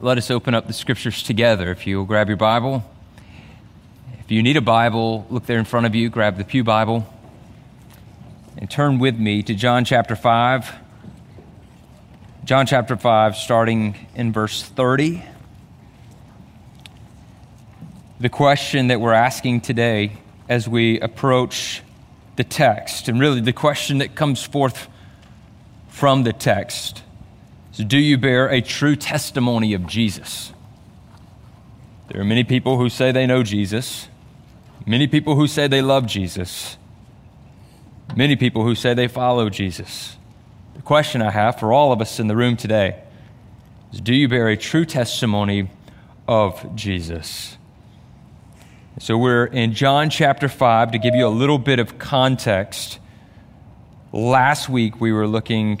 let us open up the scriptures together. If you'll grab your Bible. If you need a Bible, look there in front of you, grab the Pew Bible, and turn with me to John chapter 5. John chapter 5, starting in verse 30. The question that we're asking today as we approach the text, and really the question that comes forth from the text do you bear a true testimony of Jesus? There are many people who say they know Jesus, many people who say they love Jesus, many people who say they follow Jesus. The question I have for all of us in the room today is Do you bear a true testimony of Jesus? So, we're in John chapter 5 to give you a little bit of context. Last week, we were looking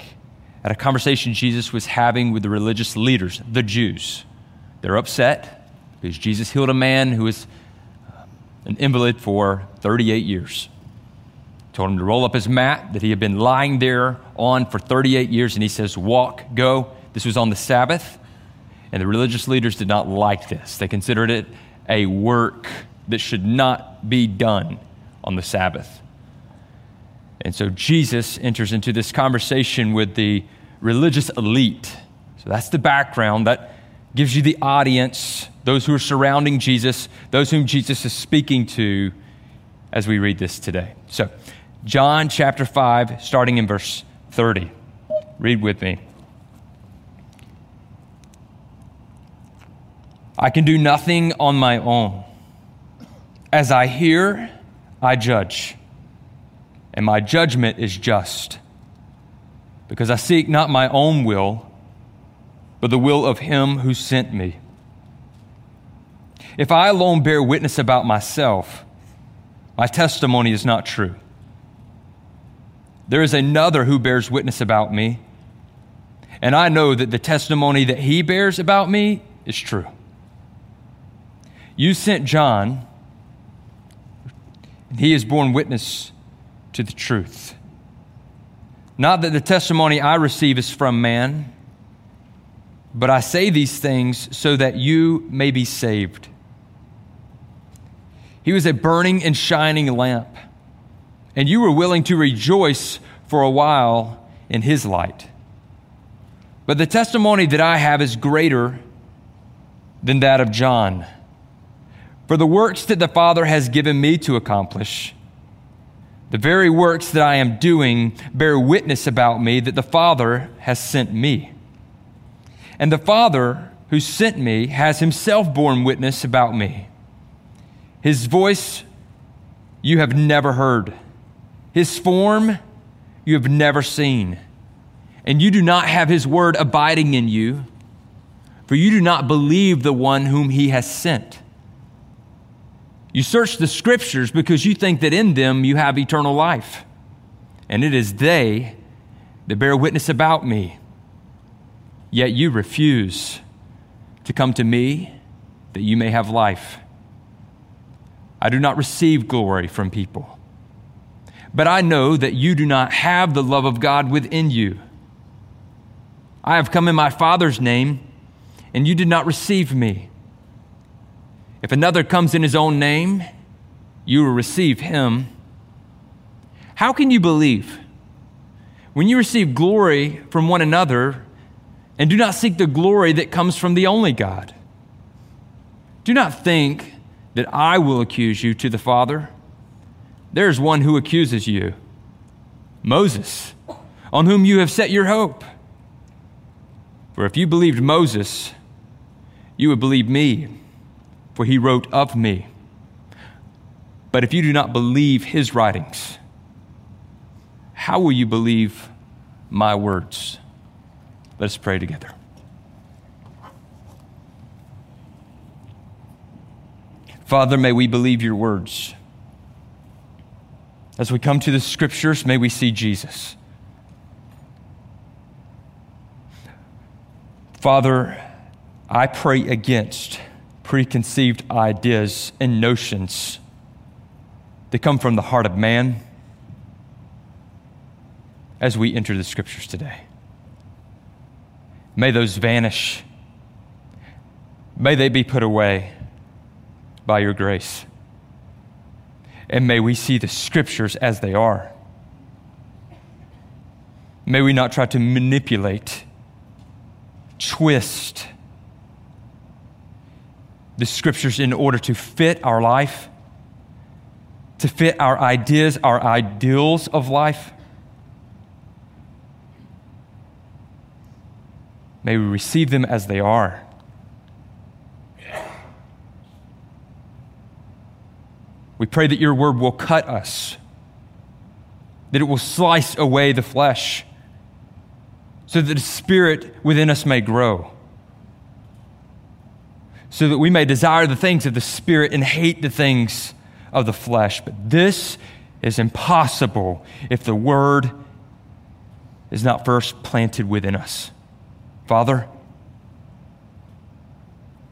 at a conversation Jesus was having with the religious leaders, the Jews. They're upset because Jesus healed a man who was uh, an invalid for 38 years. Told him to roll up his mat that he had been lying there on for 38 years, and he says, Walk, go. This was on the Sabbath. And the religious leaders did not like this. They considered it a work that should not be done on the Sabbath. And so Jesus enters into this conversation with the religious elite. So that's the background. That gives you the audience, those who are surrounding Jesus, those whom Jesus is speaking to as we read this today. So, John chapter 5, starting in verse 30. Read with me. I can do nothing on my own. As I hear, I judge and my judgment is just. Because I seek not my own will, but the will of him who sent me. If I alone bear witness about myself, my testimony is not true. There is another who bears witness about me, and I know that the testimony that he bears about me is true. You sent John, and he has borne witness to the truth. Not that the testimony I receive is from man, but I say these things so that you may be saved. He was a burning and shining lamp, and you were willing to rejoice for a while in his light. But the testimony that I have is greater than that of John. For the works that the Father has given me to accomplish, the very works that I am doing bear witness about me that the Father has sent me. And the Father who sent me has himself borne witness about me. His voice you have never heard, his form you have never seen. And you do not have his word abiding in you, for you do not believe the one whom he has sent. You search the scriptures because you think that in them you have eternal life. And it is they that bear witness about me. Yet you refuse to come to me that you may have life. I do not receive glory from people. But I know that you do not have the love of God within you. I have come in my Father's name, and you did not receive me. If another comes in his own name, you will receive him. How can you believe? When you receive glory from one another and do not seek the glory that comes from the only God. Do not think that I will accuse you to the Father. There is one who accuses you Moses, on whom you have set your hope. For if you believed Moses, you would believe me for he wrote of me. But if you do not believe his writings, how will you believe my words? Let us pray together. Father, may we believe your words. As we come to the scriptures, may we see Jesus. Father, I pray against preconceived ideas and notions that come from the heart of man as we enter the scriptures today. May those vanish. May they be put away by your grace. And may we see the scriptures as they are. May we not try to manipulate, twist the scriptures in order to fit our life, to fit our ideas, our ideals of life. May we receive them as they are. We pray that your word will cut us, that it will slice away the flesh so that the spirit within us may grow, so that we may desire the things of the spirit and hate the things of the flesh. But this is impossible if the word is not first planted within us. Father,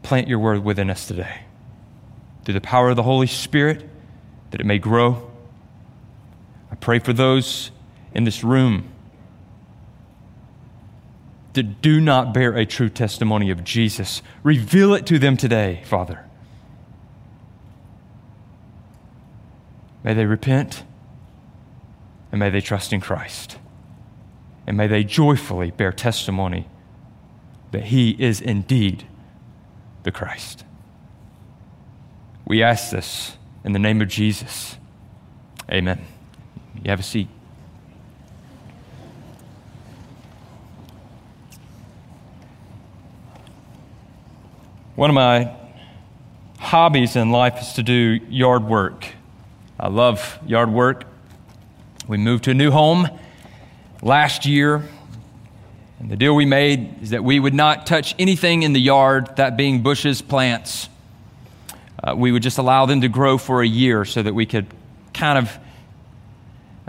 plant your word within us today through the power of the Holy Spirit that it may grow. I pray for those in this room that do not bear a true testimony of Jesus. Reveal it to them today, Father. May they repent and may they trust in Christ. And may they joyfully bear testimony that He is indeed the Christ. We ask this in the name of Jesus. Amen. You have a seat. One of my hobbies in life is to do yard work. I love yard work. We moved to a new home last year, and the deal we made is that we would not touch anything in the yard, that being bushes, plants. Uh, we would just allow them to grow for a year so that we could kind of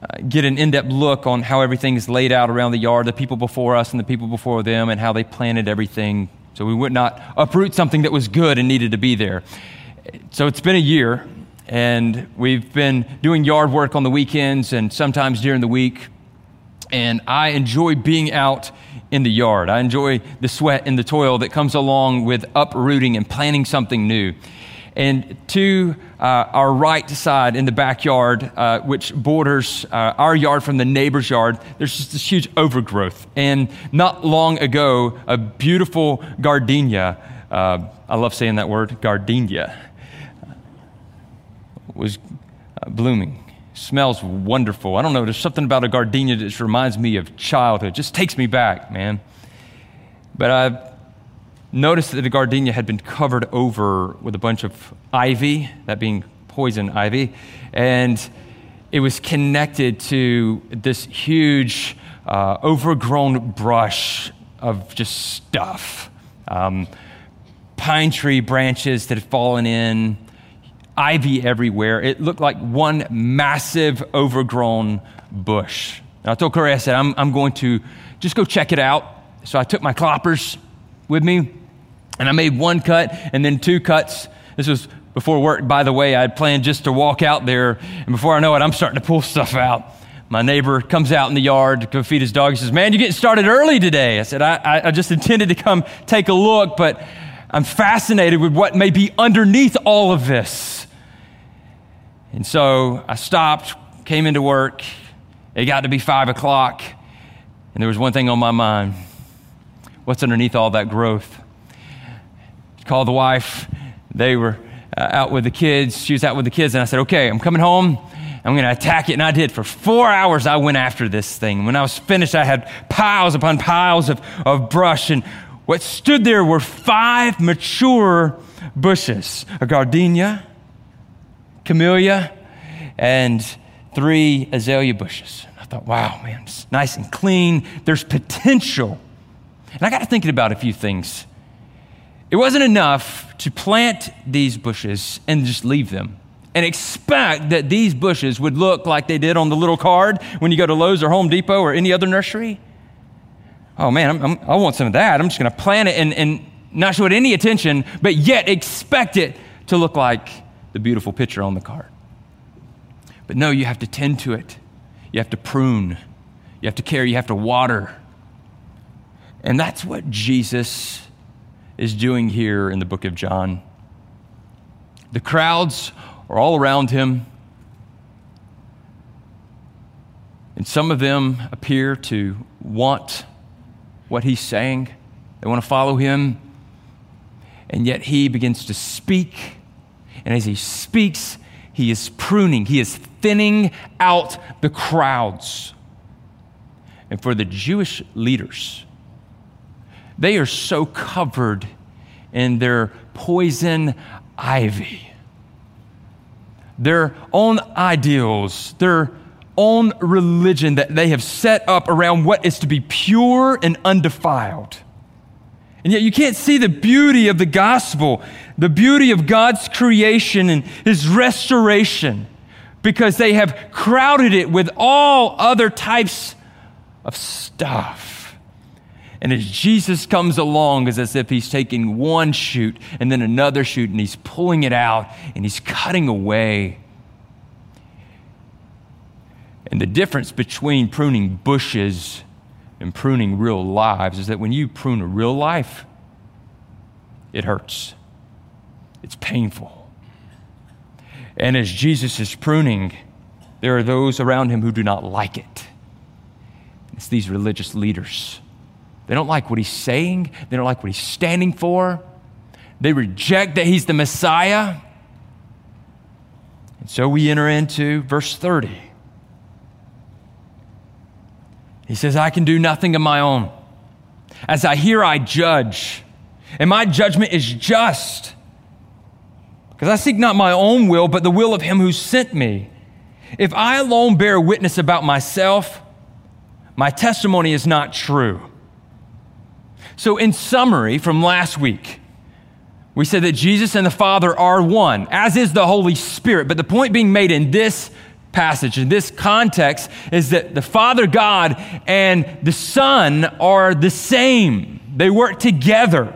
uh, get an in depth look on how everything is laid out around the yard, the people before us and the people before them, and how they planted everything so we would not uproot something that was good and needed to be there. So it's been a year, and we've been doing yard work on the weekends and sometimes during the week. And I enjoy being out in the yard. I enjoy the sweat and the toil that comes along with uprooting and planting something new. And to uh, our right side in the backyard, uh, which borders uh, our yard from the neighbor's yard, there's just this huge overgrowth. And not long ago, a beautiful gardenia, uh, I love saying that word, gardenia, was uh, blooming. Smells wonderful. I don't know, there's something about a gardenia that just reminds me of childhood, just takes me back, man. But I noticed that the gardenia had been covered over with a bunch of ivy, that being poison ivy, and it was connected to this huge, uh, overgrown brush of just stuff. Um, pine tree branches that had fallen in, ivy everywhere. It looked like one massive, overgrown bush. And I told Corey, I said, I'm, I'm going to just go check it out. So I took my cloppers with me and I made one cut and then two cuts. This was before work, by the way. I had planned just to walk out there. And before I know it, I'm starting to pull stuff out. My neighbor comes out in the yard to go feed his dog. He says, Man, you're getting started early today. I said, I, I just intended to come take a look, but I'm fascinated with what may be underneath all of this. And so I stopped, came into work. It got to be five o'clock, and there was one thing on my mind what's underneath all that growth? Called the wife. They were uh, out with the kids. She was out with the kids, and I said, Okay, I'm coming home. I'm going to attack it. And I did. For four hours, I went after this thing. When I was finished, I had piles upon piles of, of brush. And what stood there were five mature bushes a gardenia, camellia, and three azalea bushes. I thought, wow, man, it's nice and clean. There's potential. And I got to thinking about a few things it wasn't enough to plant these bushes and just leave them and expect that these bushes would look like they did on the little card when you go to Lowe's or Home Depot or any other nursery. Oh man, I'm, I'm, i want some of that. I'm just going to plant it and, and not show it any attention, but yet expect it to look like the beautiful picture on the card. But no, you have to tend to it. You have to prune. You have to care. You have to water. And that's what Jesus is doing here in the book of John. The crowds are all around him, and some of them appear to want what he's saying. They want to follow him. And yet he begins to speak. And as he speaks, he is pruning, he is thinning out the crowds. And for the Jewish leaders, they are so covered in their poison ivy, their own ideals, their own religion that they have set up around what is to be pure and undefiled. And yet you can't see the beauty of the gospel, the beauty of God's creation and his restoration, because they have crowded it with all other types of stuff. And as Jesus comes along, it's as if he's taking one shoot and then another shoot, and he's pulling it out and he's cutting away. And the difference between pruning bushes and pruning real lives is that when you prune a real life, it hurts, it's painful. And as Jesus is pruning, there are those around him who do not like it. It's these religious leaders. They don't like what he's saying, they don't like what he's standing for. They reject that he's the Messiah. And so we enter into verse 30. He says, I can do nothing of my own. As I hear, I judge, and my judgment is just. Because I seek not my own will, but the will of him who sent me. If I alone bear witness about myself, my testimony is not true. So, in summary from last week, we said that Jesus and the Father are one, as is the Holy Spirit. But the point being made in this passage, in this context, is that the Father God and the Son are the same, they work together.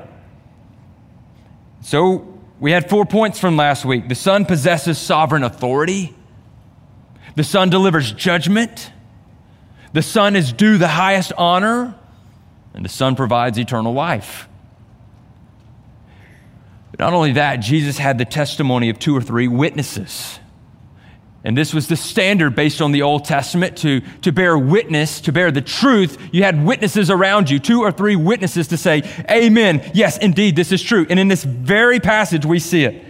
So we had four points from last week. The Son possesses sovereign authority, the Son delivers judgment, the Son is due the highest honor, and the Son provides eternal life. But not only that, Jesus had the testimony of two or three witnesses. And this was the standard based on the Old Testament to, to bear witness, to bear the truth. You had witnesses around you, two or three witnesses to say, Amen. Yes, indeed, this is true. And in this very passage, we see it.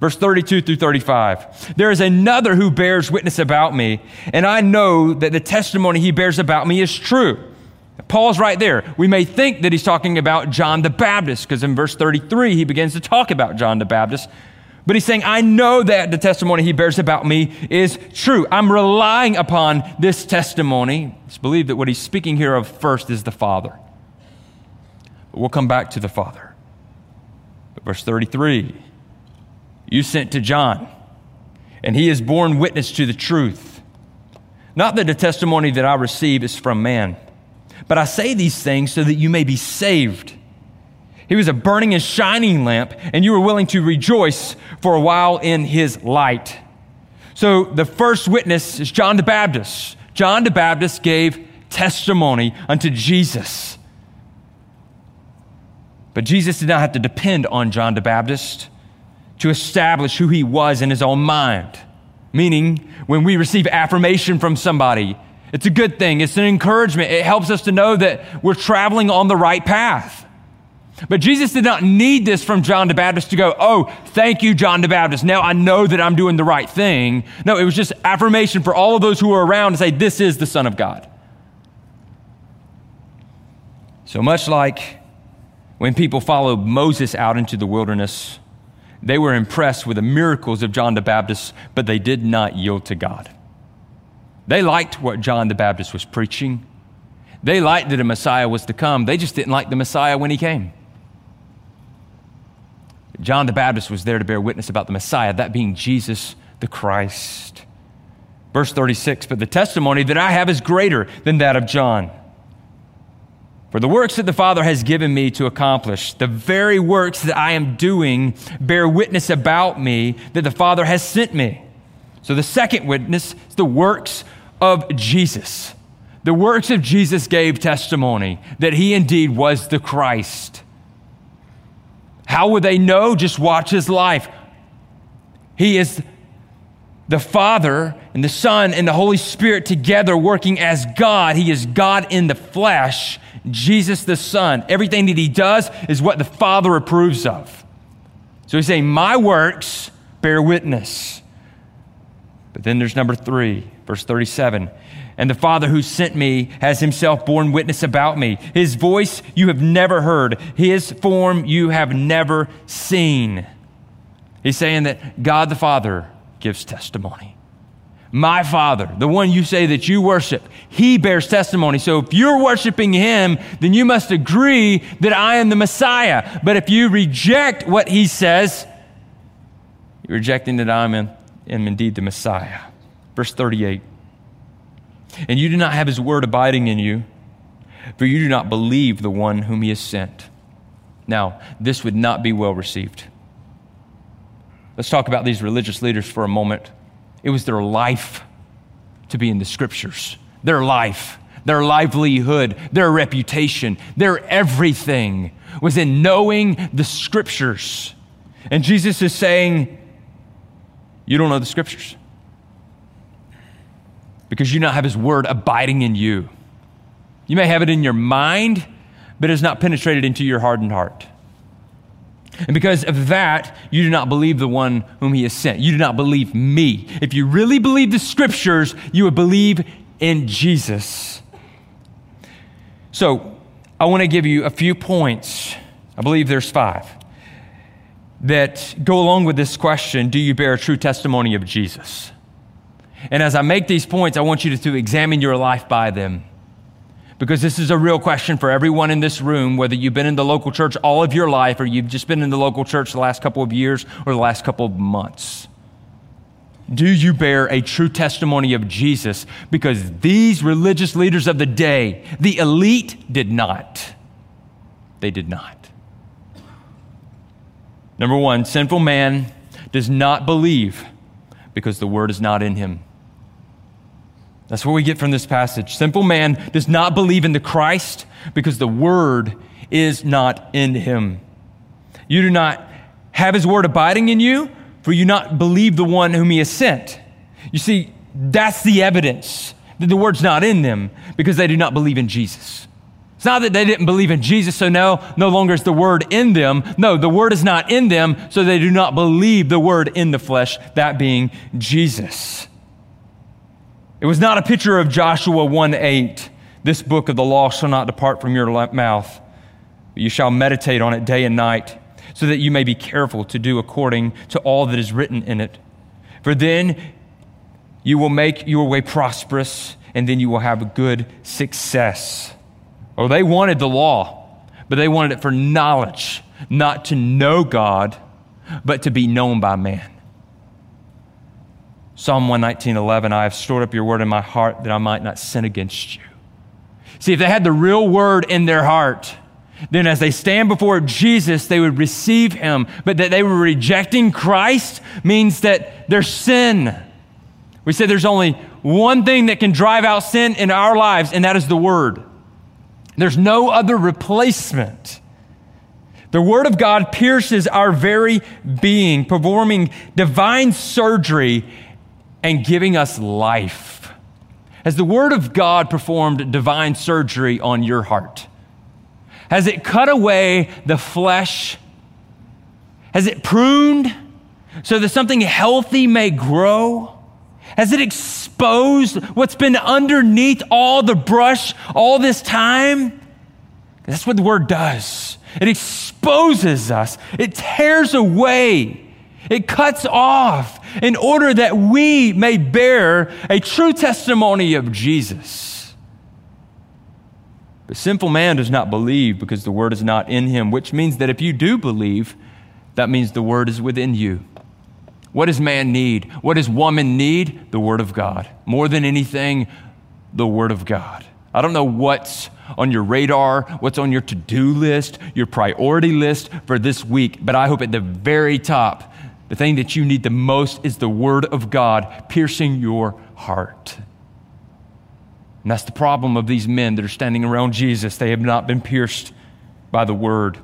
Verse 32 through 35. There is another who bears witness about me, and I know that the testimony he bears about me is true. Paul's right there. We may think that he's talking about John the Baptist, because in verse 33, he begins to talk about John the Baptist. But he's saying, I know that the testimony he bears about me is true. I'm relying upon this testimony. It's believed that what he's speaking here of first is the Father. But we'll come back to the Father. But verse 33 You sent to John, and he has borne witness to the truth. Not that the testimony that I receive is from man, but I say these things so that you may be saved. He was a burning and shining lamp, and you were willing to rejoice for a while in his light. So the first witness is John the Baptist. John the Baptist gave testimony unto Jesus. But Jesus did not have to depend on John the Baptist to establish who he was in his own mind. Meaning, when we receive affirmation from somebody, it's a good thing, it's an encouragement. It helps us to know that we're traveling on the right path. But Jesus did not need this from John the Baptist to go, oh, thank you, John the Baptist. Now I know that I'm doing the right thing. No, it was just affirmation for all of those who were around to say, this is the Son of God. So much like when people followed Moses out into the wilderness, they were impressed with the miracles of John the Baptist, but they did not yield to God. They liked what John the Baptist was preaching. They liked that a Messiah was to come. They just didn't like the Messiah when he came. John the Baptist was there to bear witness about the Messiah, that being Jesus the Christ. Verse 36 But the testimony that I have is greater than that of John. For the works that the Father has given me to accomplish, the very works that I am doing, bear witness about me that the Father has sent me. So the second witness is the works of Jesus. The works of Jesus gave testimony that he indeed was the Christ. How would they know? Just watch his life. He is the Father and the Son and the Holy Spirit together working as God. He is God in the flesh, Jesus the Son. Everything that he does is what the Father approves of. So he's saying, My works bear witness. But then there's number three, verse 37. And the Father who sent me has himself borne witness about me. His voice you have never heard, his form you have never seen. He's saying that God the Father gives testimony. My Father, the one you say that you worship, he bears testimony. So if you're worshiping him, then you must agree that I am the Messiah. But if you reject what he says, you're rejecting that I am, am indeed the Messiah. Verse 38 And you do not have his word abiding in you, for you do not believe the one whom he has sent. Now, this would not be well received. Let's talk about these religious leaders for a moment. It was their life to be in the scriptures, their life, their livelihood, their reputation, their everything was in knowing the scriptures. And Jesus is saying, You don't know the scriptures because you don't have his word abiding in you. You may have it in your mind, but it has not penetrated into your hardened heart. And because of that, you do not believe the one whom he has sent. You do not believe me. If you really believe the scriptures, you would believe in Jesus. So, I want to give you a few points. I believe there's five that go along with this question Do you bear a true testimony of Jesus? And as I make these points, I want you to, to examine your life by them because this is a real question for everyone in this room, whether you've been in the local church all of your life or you've just been in the local church the last couple of years or the last couple of months. Do you bear a true testimony of Jesus? Because these religious leaders of the day, the elite, did not. They did not. Number one, sinful man does not believe because the word is not in him. That's what we get from this passage. Simple man does not believe in the Christ because the word is not in him. You do not have his word abiding in you, for you not believe the one whom he has sent. You see, that's the evidence that the word's not in them because they do not believe in Jesus. It's not that they didn't believe in Jesus, so now no longer is the word in them. No, the word is not in them, so they do not believe the word in the flesh, that being Jesus. It was not a picture of Joshua 1 8. This book of the law shall not depart from your mouth, you shall meditate on it day and night, so that you may be careful to do according to all that is written in it. For then you will make your way prosperous, and then you will have a good success. Oh, they wanted the law, but they wanted it for knowledge, not to know God, but to be known by man. Psalm 119.11, I have stored up your word in my heart that I might not sin against you. See, if they had the real word in their heart, then as they stand before Jesus, they would receive him. But that they were rejecting Christ means that their sin. We said there's only one thing that can drive out sin in our lives, and that is the word. There's no other replacement. The Word of God pierces our very being, performing divine surgery and giving us life. Has the Word of God performed divine surgery on your heart? Has it cut away the flesh? Has it pruned so that something healthy may grow? Has it exposed what's been underneath all the brush all this time? That's what the Word does. It exposes us, it tears away it cuts off in order that we may bear a true testimony of Jesus. But sinful man does not believe because the word is not in him, which means that if you do believe, that means the word is within you. What does man need? What does woman need? The word of God. More than anything, the word of God. I don't know what's on your radar, what's on your to do list, your priority list for this week, but I hope at the very top the thing that you need the most is the Word of God piercing your heart. And that's the problem of these men that are standing around Jesus. They have not been pierced by the Word.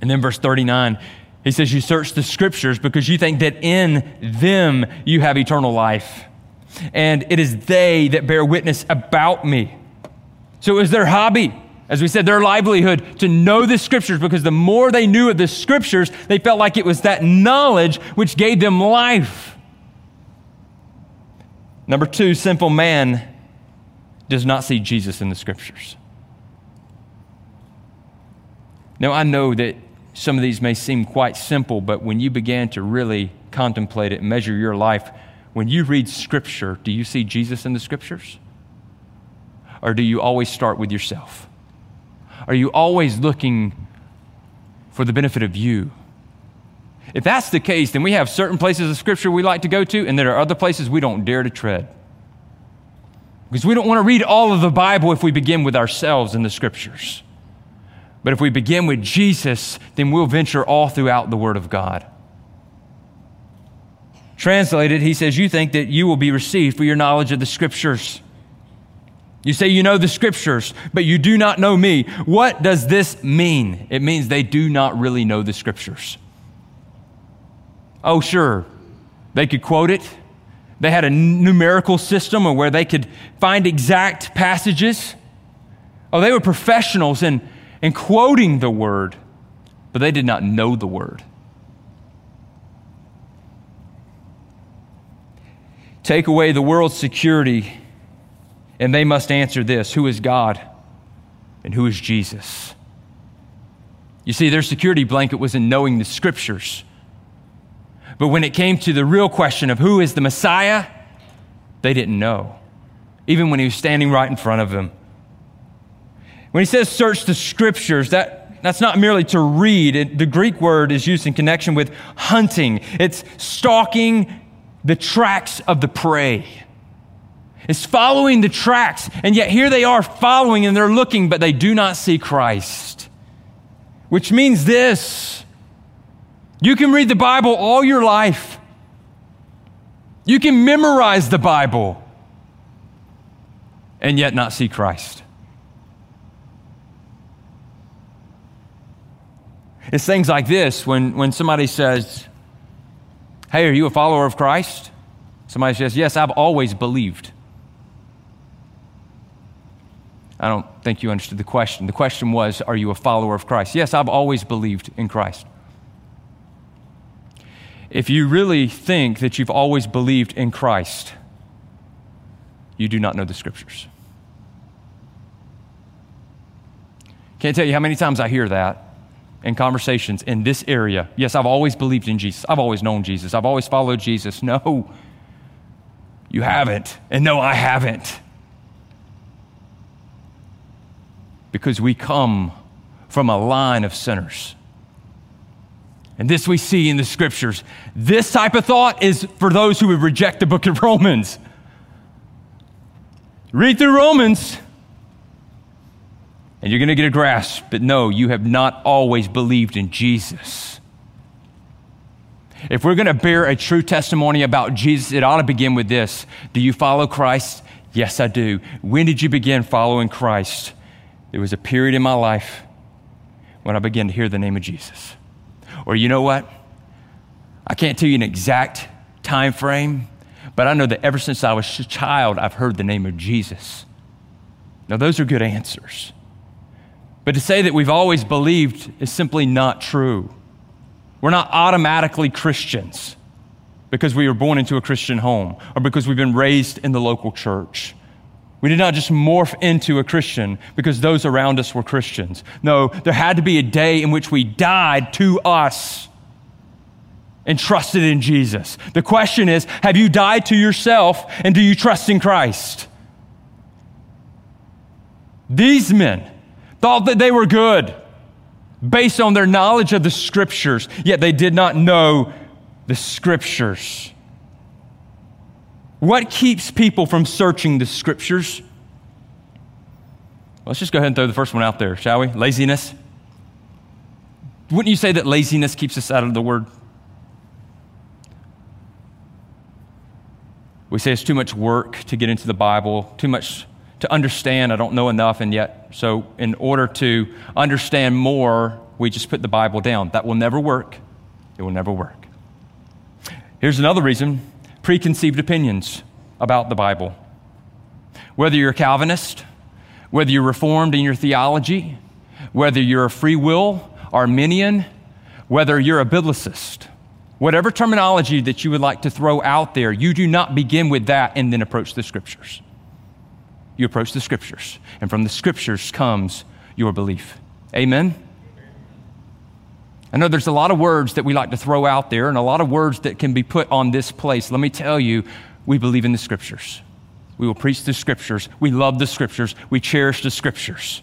And then verse 39, he says, You search the scriptures because you think that in them you have eternal life. And it is they that bear witness about me. So it was their hobby, as we said, their livelihood to know the scriptures because the more they knew of the scriptures, they felt like it was that knowledge which gave them life. Number two, sinful man does not see Jesus in the scriptures. Now, I know that some of these may seem quite simple, but when you began to really contemplate it and measure your life, when you read Scripture, do you see Jesus in the Scriptures? Or do you always start with yourself? Are you always looking for the benefit of you? If that's the case, then we have certain places of Scripture we like to go to, and there are other places we don't dare to tread. Because we don't want to read all of the Bible if we begin with ourselves in the Scriptures. But if we begin with Jesus, then we'll venture all throughout the Word of God. Translated, he says, You think that you will be received for your knowledge of the Scriptures. You say you know the Scriptures, but you do not know me. What does this mean? It means they do not really know the Scriptures. Oh, sure, they could quote it. They had a numerical system where they could find exact passages. Oh, they were professionals in and quoting the word, but they did not know the word. Take away the world's security, and they must answer this Who is God and who is Jesus? You see, their security blanket was in knowing the scriptures. But when it came to the real question of who is the Messiah, they didn't know, even when he was standing right in front of them. When he says search the scriptures, that, that's not merely to read. The Greek word is used in connection with hunting, it's stalking the tracks of the prey. It's following the tracks, and yet here they are following and they're looking, but they do not see Christ. Which means this you can read the Bible all your life, you can memorize the Bible, and yet not see Christ. It's things like this when, when somebody says, Hey, are you a follower of Christ? Somebody says, Yes, I've always believed. I don't think you understood the question. The question was, Are you a follower of Christ? Yes, I've always believed in Christ. If you really think that you've always believed in Christ, you do not know the scriptures. Can't tell you how many times I hear that and conversations in this area. Yes, I've always believed in Jesus. I've always known Jesus. I've always followed Jesus. No, you haven't. And no, I haven't. Because we come from a line of sinners. And this we see in the scriptures. This type of thought is for those who would reject the book of Romans. Read through Romans and you're going to get a grasp But no, you have not always believed in Jesus. If we're going to bear a true testimony about Jesus, it ought to begin with this Do you follow Christ? Yes, I do. When did you begin following Christ? There was a period in my life when I began to hear the name of Jesus. Or you know what? I can't tell you an exact time frame, but I know that ever since I was a child, I've heard the name of Jesus. Now, those are good answers. But to say that we've always believed is simply not true. We're not automatically Christians because we were born into a Christian home or because we've been raised in the local church. We did not just morph into a Christian because those around us were Christians. No, there had to be a day in which we died to us and trusted in Jesus. The question is have you died to yourself and do you trust in Christ? These men thought that they were good based on their knowledge of the scriptures, yet they did not know the scriptures. What keeps people from searching the scriptures? Let's just go ahead and throw the first one out there, shall we? Laziness. Wouldn't you say that laziness keeps us out of the word? We say it's too much work to get into the Bible, too much to understand. I don't know enough, and yet, so in order to understand more, we just put the Bible down. That will never work. It will never work. Here's another reason preconceived opinions about the Bible. Whether you're a Calvinist, whether you're Reformed in your theology, whether you're a free will, Arminian, whether you're a biblicist, whatever terminology that you would like to throw out there, you do not begin with that and then approach the scriptures. You approach the scriptures, and from the scriptures comes your belief. Amen? I know there's a lot of words that we like to throw out there and a lot of words that can be put on this place. Let me tell you, we believe in the scriptures. We will preach the scriptures. We love the scriptures. We cherish the scriptures.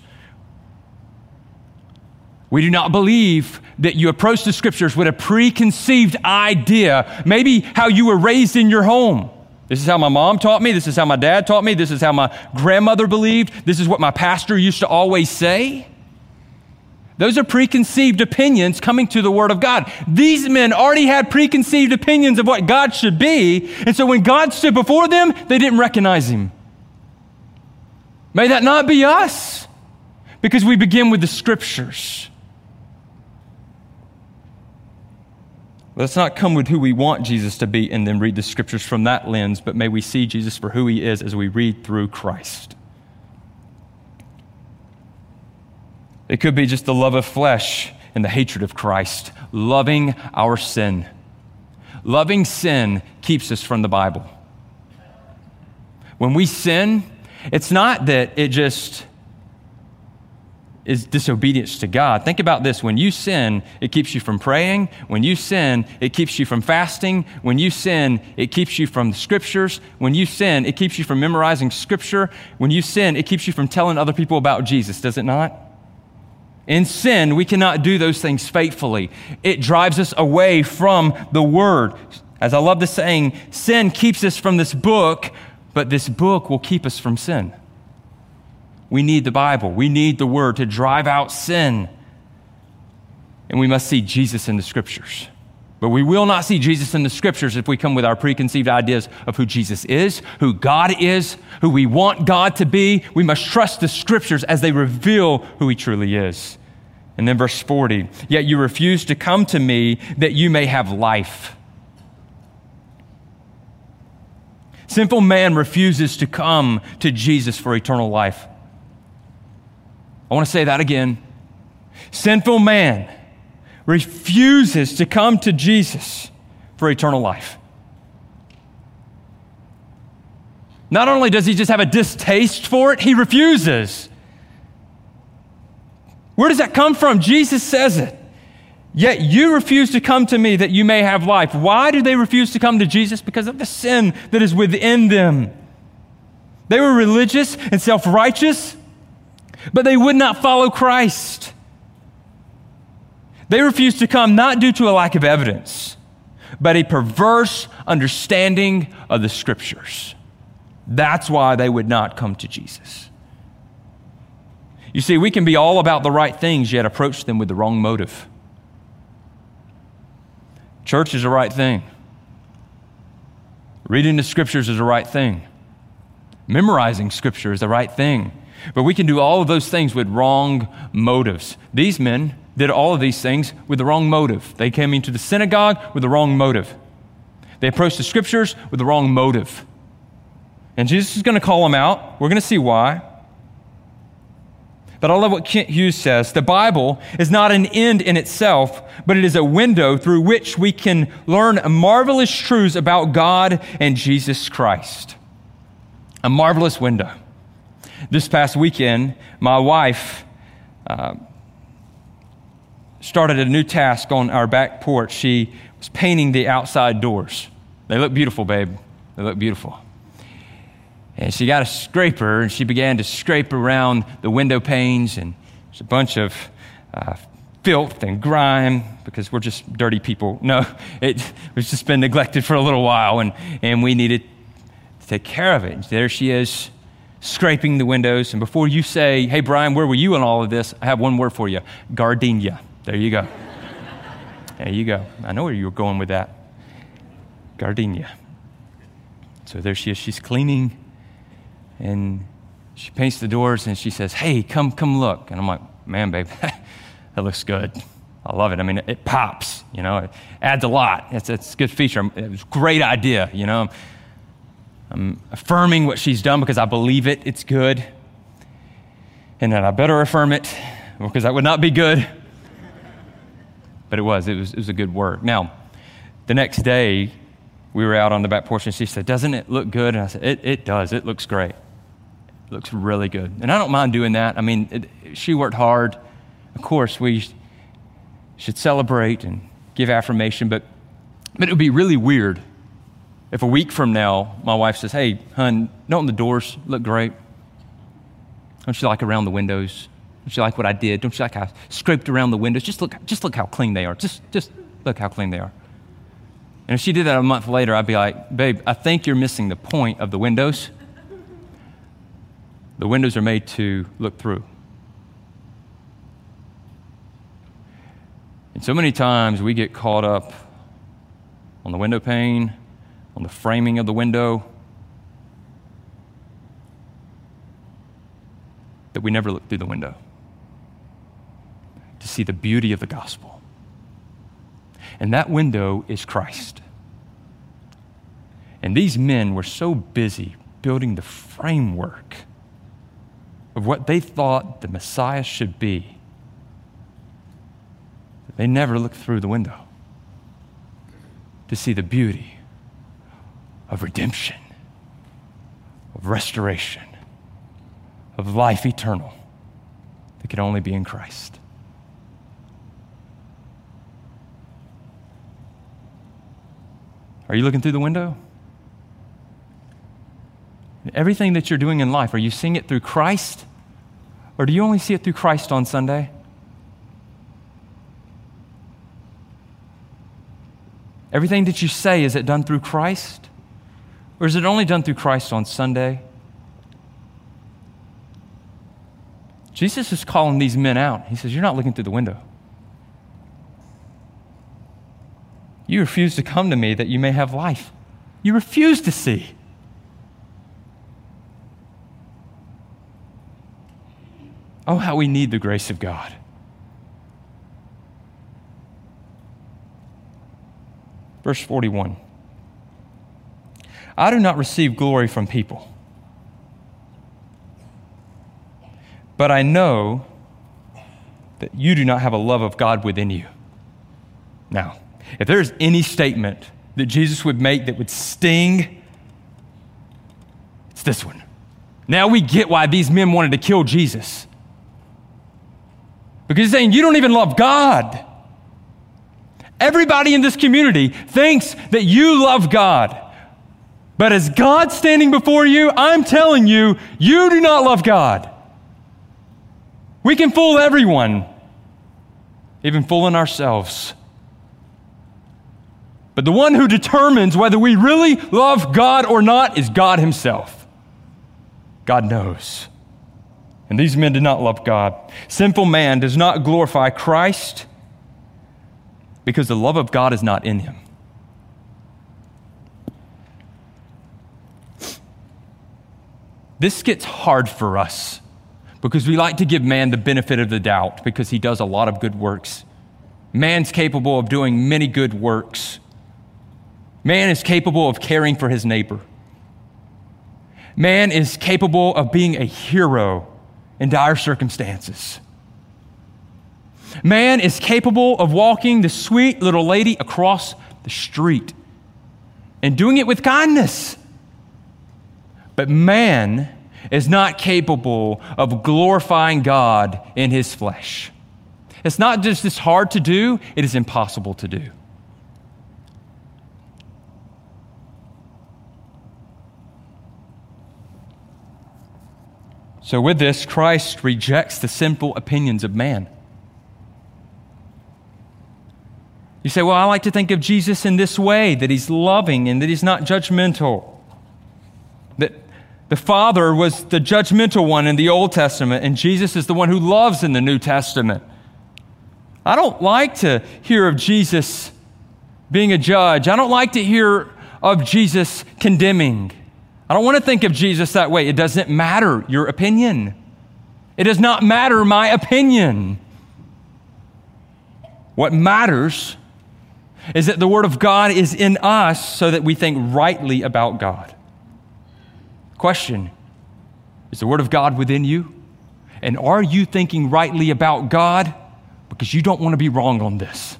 We do not believe that you approach the scriptures with a preconceived idea, maybe how you were raised in your home. This is how my mom taught me. This is how my dad taught me. This is how my grandmother believed. This is what my pastor used to always say. Those are preconceived opinions coming to the Word of God. These men already had preconceived opinions of what God should be, and so when God stood before them, they didn't recognize Him. May that not be us, because we begin with the Scriptures. Let's not come with who we want Jesus to be and then read the scriptures from that lens, but may we see Jesus for who he is as we read through Christ. It could be just the love of flesh and the hatred of Christ, loving our sin. Loving sin keeps us from the Bible. When we sin, it's not that it just is disobedience to God. Think about this. When you sin, it keeps you from praying. When you sin, it keeps you from fasting. When you sin, it keeps you from the scriptures. When you sin, it keeps you from memorizing scripture. When you sin, it keeps you from telling other people about Jesus, does it not? In sin, we cannot do those things faithfully. It drives us away from the word. As I love the saying, sin keeps us from this book, but this book will keep us from sin. We need the Bible. We need the Word to drive out sin. And we must see Jesus in the Scriptures. But we will not see Jesus in the Scriptures if we come with our preconceived ideas of who Jesus is, who God is, who we want God to be. We must trust the Scriptures as they reveal who He truly is. And then verse 40 Yet you refuse to come to me that you may have life. Sinful man refuses to come to Jesus for eternal life. I want to say that again. Sinful man refuses to come to Jesus for eternal life. Not only does he just have a distaste for it, he refuses. Where does that come from? Jesus says it. Yet you refuse to come to me that you may have life. Why do they refuse to come to Jesus? Because of the sin that is within them. They were religious and self righteous. But they would not follow Christ. They refused to come not due to a lack of evidence, but a perverse understanding of the scriptures. That's why they would not come to Jesus. You see, we can be all about the right things, yet approach them with the wrong motive. Church is the right thing. Reading the scriptures is the right thing. Memorizing scripture is the right thing. But we can do all of those things with wrong motives. These men did all of these things with the wrong motive. They came into the synagogue with the wrong motive. They approached the scriptures with the wrong motive. And Jesus is going to call them out. We're going to see why. But I love what Kent Hughes says. The Bible is not an end in itself, but it is a window through which we can learn marvelous truths about God and Jesus Christ. A marvelous window. This past weekend, my wife uh, started a new task on our back porch. She was painting the outside doors. They look beautiful, babe. They look beautiful. And she got a scraper and she began to scrape around the window panes, and there's a bunch of uh, filth and grime because we're just dirty people. No, it was just been neglected for a little while, and, and we needed to take care of it. And there she is scraping the windows. And before you say, hey, Brian, where were you in all of this? I have one word for you gardenia. There you go. there you go. I know where you were going with that. Gardenia. So there she is. She's cleaning and she paints the doors and she says, hey, come, come look. And I'm like, man, babe, that looks good. I love it. I mean, it pops, you know, it adds a lot. It's, it's a good feature. It was a great idea, you know. I'm affirming what she's done because I believe it, it's good. And then I better affirm it because that would not be good. But it was, it was, it was a good work. Now, the next day, we were out on the back porch and she said, Doesn't it look good? And I said, It, it does. It looks great. It looks really good. And I don't mind doing that. I mean, it, she worked hard. Of course, we should celebrate and give affirmation, but, but it would be really weird if a week from now my wife says, Hey, hun, don't the doors look great? Don't you like around the windows? Don't you like what I did? Don't you like how I scraped around the windows? Just look, just look how clean they are. Just, just look how clean they are. And if she did that a month later, I'd be like, Babe, I think you're missing the point of the windows. The windows are made to look through. And so many times we get caught up on the window pane, on the framing of the window, that we never look through the window to see the beauty of the gospel. And that window is Christ. And these men were so busy building the framework of what they thought the Messiah should be that they never looked through the window to see the beauty of redemption, of restoration, of life eternal that could only be in Christ. Are you looking through the window? Everything that you're doing in life, are you seeing it through Christ? Or do you only see it through Christ on Sunday? Everything that you say, is it done through Christ? Or is it only done through Christ on Sunday? Jesus is calling these men out. He says, You're not looking through the window. You refuse to come to me that you may have life. You refuse to see. Oh, how we need the grace of God. Verse 41 I do not receive glory from people, but I know that you do not have a love of God within you. Now, if there's any statement that Jesus would make that would sting, it's this one. Now we get why these men wanted to kill Jesus. Because he's saying, You don't even love God. Everybody in this community thinks that you love God. But as God standing before you, I'm telling you, you do not love God. We can fool everyone, even fooling ourselves. But the one who determines whether we really love God or not is God Himself. God knows. And these men did not love God. Sinful man does not glorify Christ because the love of God is not in him. This gets hard for us because we like to give man the benefit of the doubt because he does a lot of good works. Man's capable of doing many good works. Man is capable of caring for his neighbor. Man is capable of being a hero in dire circumstances. Man is capable of walking the sweet little lady across the street and doing it with kindness. But man is not capable of glorifying God in his flesh. It's not just this hard to do, it is impossible to do. So, with this, Christ rejects the simple opinions of man. You say, Well, I like to think of Jesus in this way that he's loving and that he's not judgmental. The Father was the judgmental one in the Old Testament, and Jesus is the one who loves in the New Testament. I don't like to hear of Jesus being a judge. I don't like to hear of Jesus condemning. I don't want to think of Jesus that way. It doesn't matter your opinion. It does not matter my opinion. What matters is that the Word of God is in us so that we think rightly about God. Question Is the Word of God within you? And are you thinking rightly about God? Because you don't want to be wrong on this.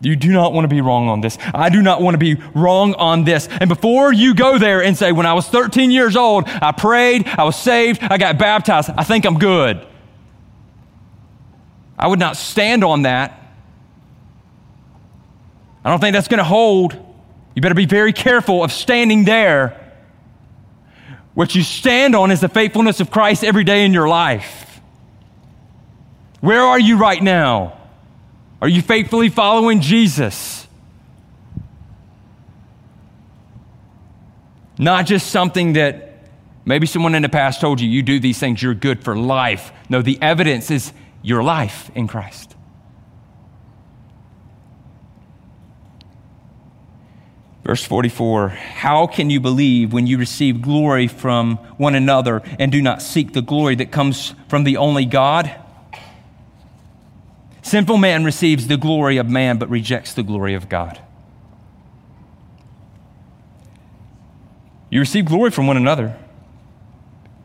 You do not want to be wrong on this. I do not want to be wrong on this. And before you go there and say, when I was 13 years old, I prayed, I was saved, I got baptized, I think I'm good. I would not stand on that. I don't think that's going to hold. You better be very careful of standing there. What you stand on is the faithfulness of Christ every day in your life. Where are you right now? Are you faithfully following Jesus? Not just something that maybe someone in the past told you, you do these things, you're good for life. No, the evidence is your life in Christ. Verse 44 How can you believe when you receive glory from one another and do not seek the glory that comes from the only God? Sinful man receives the glory of man, but rejects the glory of God. You receive glory from one another.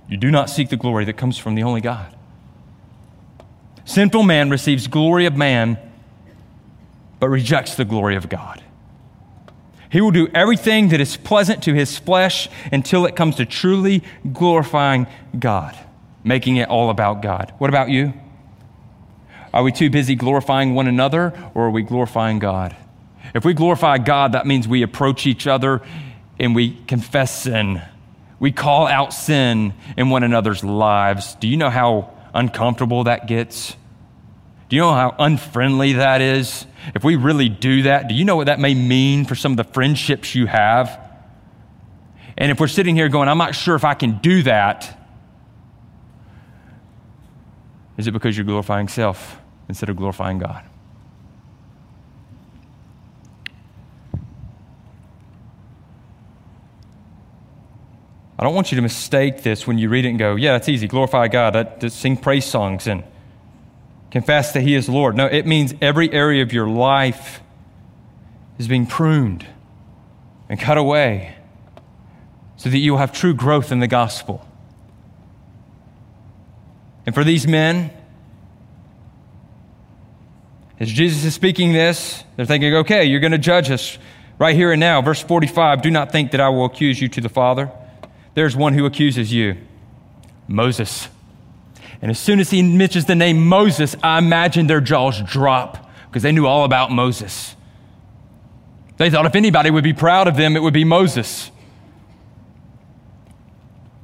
You do not seek the glory that comes from the only God. Sinful man receives glory of man, but rejects the glory of God. He will do everything that is pleasant to his flesh until it comes to truly glorifying God, making it all about God. What about you? Are we too busy glorifying one another or are we glorifying God? If we glorify God, that means we approach each other and we confess sin. We call out sin in one another's lives. Do you know how uncomfortable that gets? Do you know how unfriendly that is? If we really do that, do you know what that may mean for some of the friendships you have? And if we're sitting here going, I'm not sure if I can do that, is it because you're glorifying self instead of glorifying God? I don't want you to mistake this when you read it and go, yeah, that's easy. Glorify God. That, sing praise songs and confess that He is Lord. No, it means every area of your life is being pruned and cut away so that you will have true growth in the gospel. And for these men, as Jesus is speaking this, they're thinking, okay, you're going to judge us right here and now. Verse 45 Do not think that I will accuse you to the Father. There's one who accuses you Moses. And as soon as he mentions the name Moses, I imagine their jaws drop because they knew all about Moses. They thought if anybody would be proud of them, it would be Moses.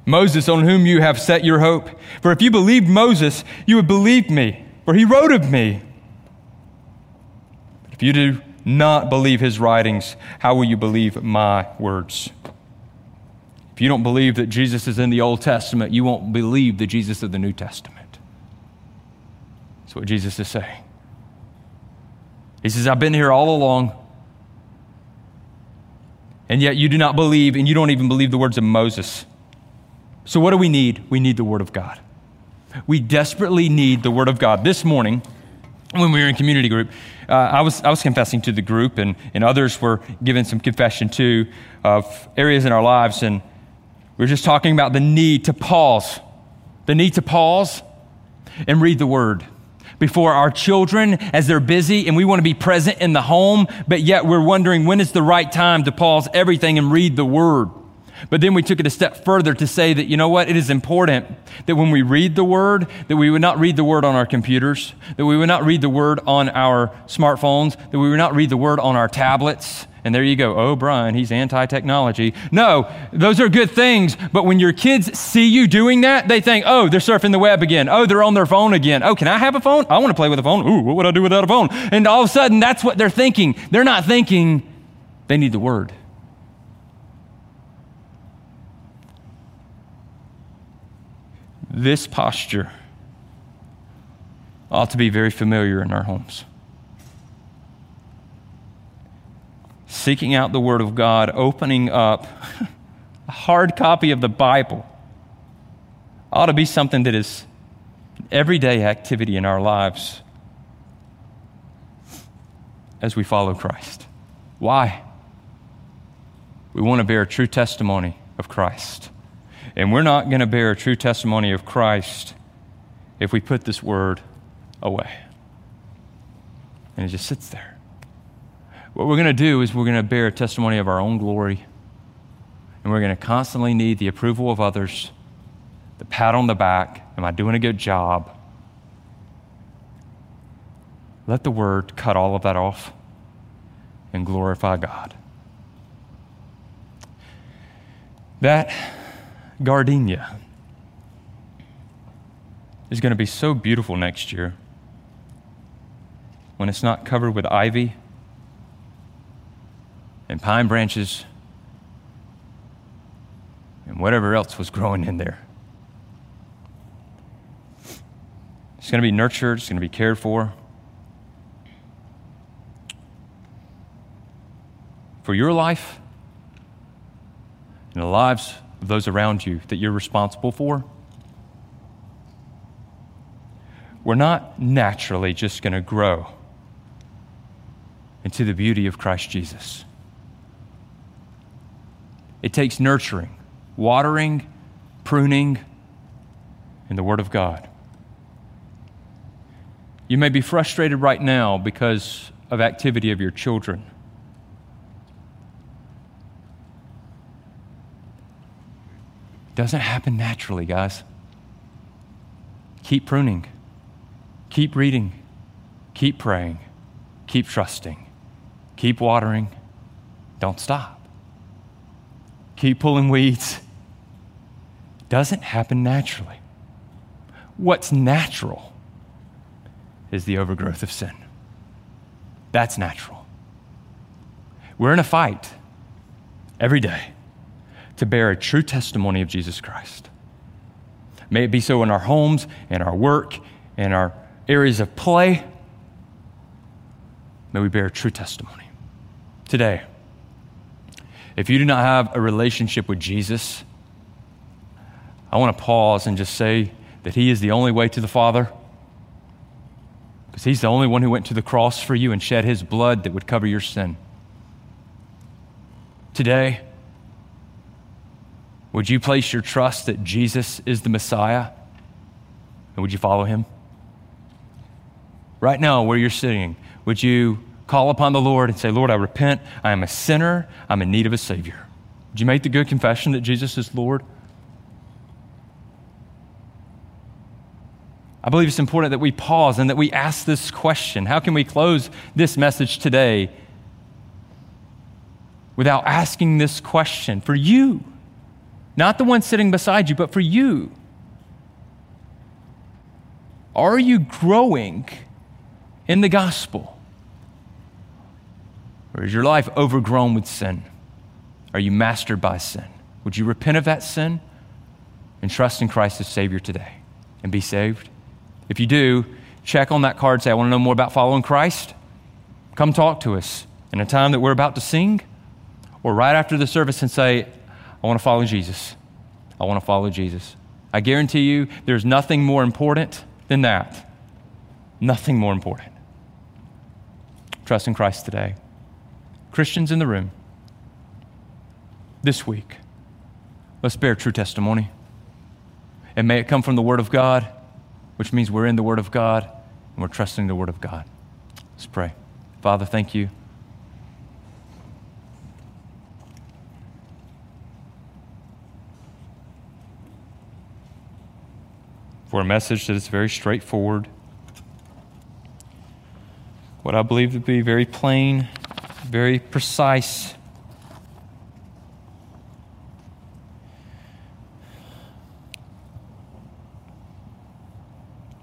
Moses, on whom you have set your hope. For if you believed Moses, you would believe me, for he wrote of me. But If you do not believe his writings, how will you believe my words? If you don't believe that Jesus is in the Old Testament, you won't believe the Jesus of the New Testament. That's what Jesus is saying. He says, I've been here all along. And yet you do not believe, and you don't even believe the words of Moses. So, what do we need? We need the Word of God. We desperately need the Word of God. This morning, when we were in community group, uh, I, was, I was confessing to the group, and, and others were giving some confession too of areas in our lives. And we were just talking about the need to pause, the need to pause and read the Word before our children as they're busy and we want to be present in the home, but yet we're wondering when is the right time to pause everything and read the Word. But then we took it a step further to say that, you know what, it is important that when we read the Word, that we would not read the Word on our computers, that we would not read the Word on our smartphones, that we would not read the Word on our tablets. And there you go. Oh, Brian, he's anti technology. No, those are good things. But when your kids see you doing that, they think, oh, they're surfing the web again. Oh, they're on their phone again. Oh, can I have a phone? I want to play with a phone. Ooh, what would I do without a phone? And all of a sudden, that's what they're thinking. They're not thinking they need the Word. This posture ought to be very familiar in our homes. Seeking out the Word of God, opening up a hard copy of the Bible ought to be something that is everyday activity in our lives. as we follow Christ. Why? We want to bear a true testimony of Christ. And we're not going to bear a true testimony of Christ if we put this word away. And it just sits there. What we're going to do is we're going to bear a testimony of our own glory. And we're going to constantly need the approval of others, the pat on the back. Am I doing a good job? Let the word cut all of that off and glorify God. That gardenia is going to be so beautiful next year when it's not covered with ivy and pine branches and whatever else was growing in there. It's going to be nurtured, it's going to be cared for. For your life and the lives of those around you that you're responsible for. We're not naturally just going to grow into the beauty of Christ Jesus. It takes nurturing, watering, pruning, in the Word of God. You may be frustrated right now because of activity of your children. Doesn't happen naturally, guys. Keep pruning. Keep reading. Keep praying. Keep trusting. Keep watering. Don't stop. Keep pulling weeds. Doesn't happen naturally. What's natural is the overgrowth of sin. That's natural. We're in a fight every day to bear a true testimony of Jesus Christ. May it be so in our homes, in our work, in our areas of play. May we bear a true testimony. Today, if you do not have a relationship with Jesus, I want to pause and just say that He is the only way to the Father. Because He's the only one who went to the cross for you and shed His blood that would cover your sin. Today, would you place your trust that Jesus is the Messiah? And would you follow him? Right now, where you're sitting, would you call upon the Lord and say, Lord, I repent. I am a sinner. I'm in need of a Savior. Would you make the good confession that Jesus is Lord? I believe it's important that we pause and that we ask this question How can we close this message today without asking this question for you? Not the one sitting beside you, but for you. Are you growing in the gospel? Or is your life overgrown with sin? Are you mastered by sin? Would you repent of that sin and trust in Christ as Savior today and be saved? If you do, check on that card say, I want to know more about following Christ. Come talk to us in a time that we're about to sing or right after the service and say, I want to follow Jesus. I want to follow Jesus. I guarantee you, there's nothing more important than that. Nothing more important. Trust in Christ today. Christians in the room, this week, let's bear true testimony. And may it come from the Word of God, which means we're in the Word of God and we're trusting the Word of God. Let's pray. Father, thank you. for a message that is very straightforward. What I believe to be very plain, very precise.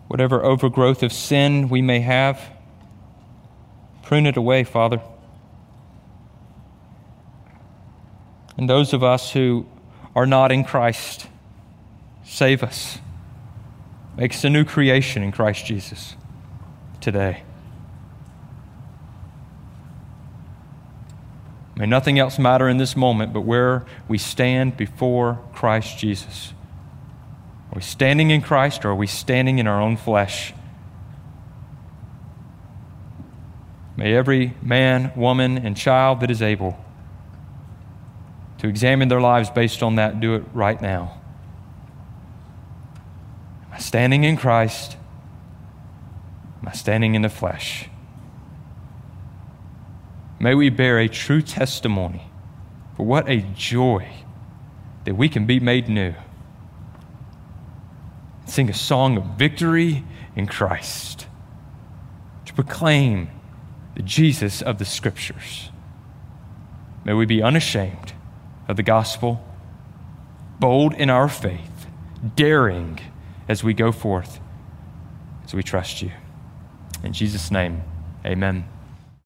Whatever overgrowth of sin we may have, prune it away, Father. And those of us who are not in Christ, save us Make us a new creation in Christ Jesus today. May nothing else matter in this moment but where we stand before Christ Jesus. Are we standing in Christ or are we standing in our own flesh? May every man, woman, and child that is able to examine their lives based on that do it right now. Am I standing in Christ? Am I standing in the flesh? May we bear a true testimony for what a joy that we can be made new. Sing a song of victory in Christ to proclaim the Jesus of the Scriptures. May we be unashamed of the gospel, bold in our faith, daring as we go forth, as we trust you. In Jesus' name, amen.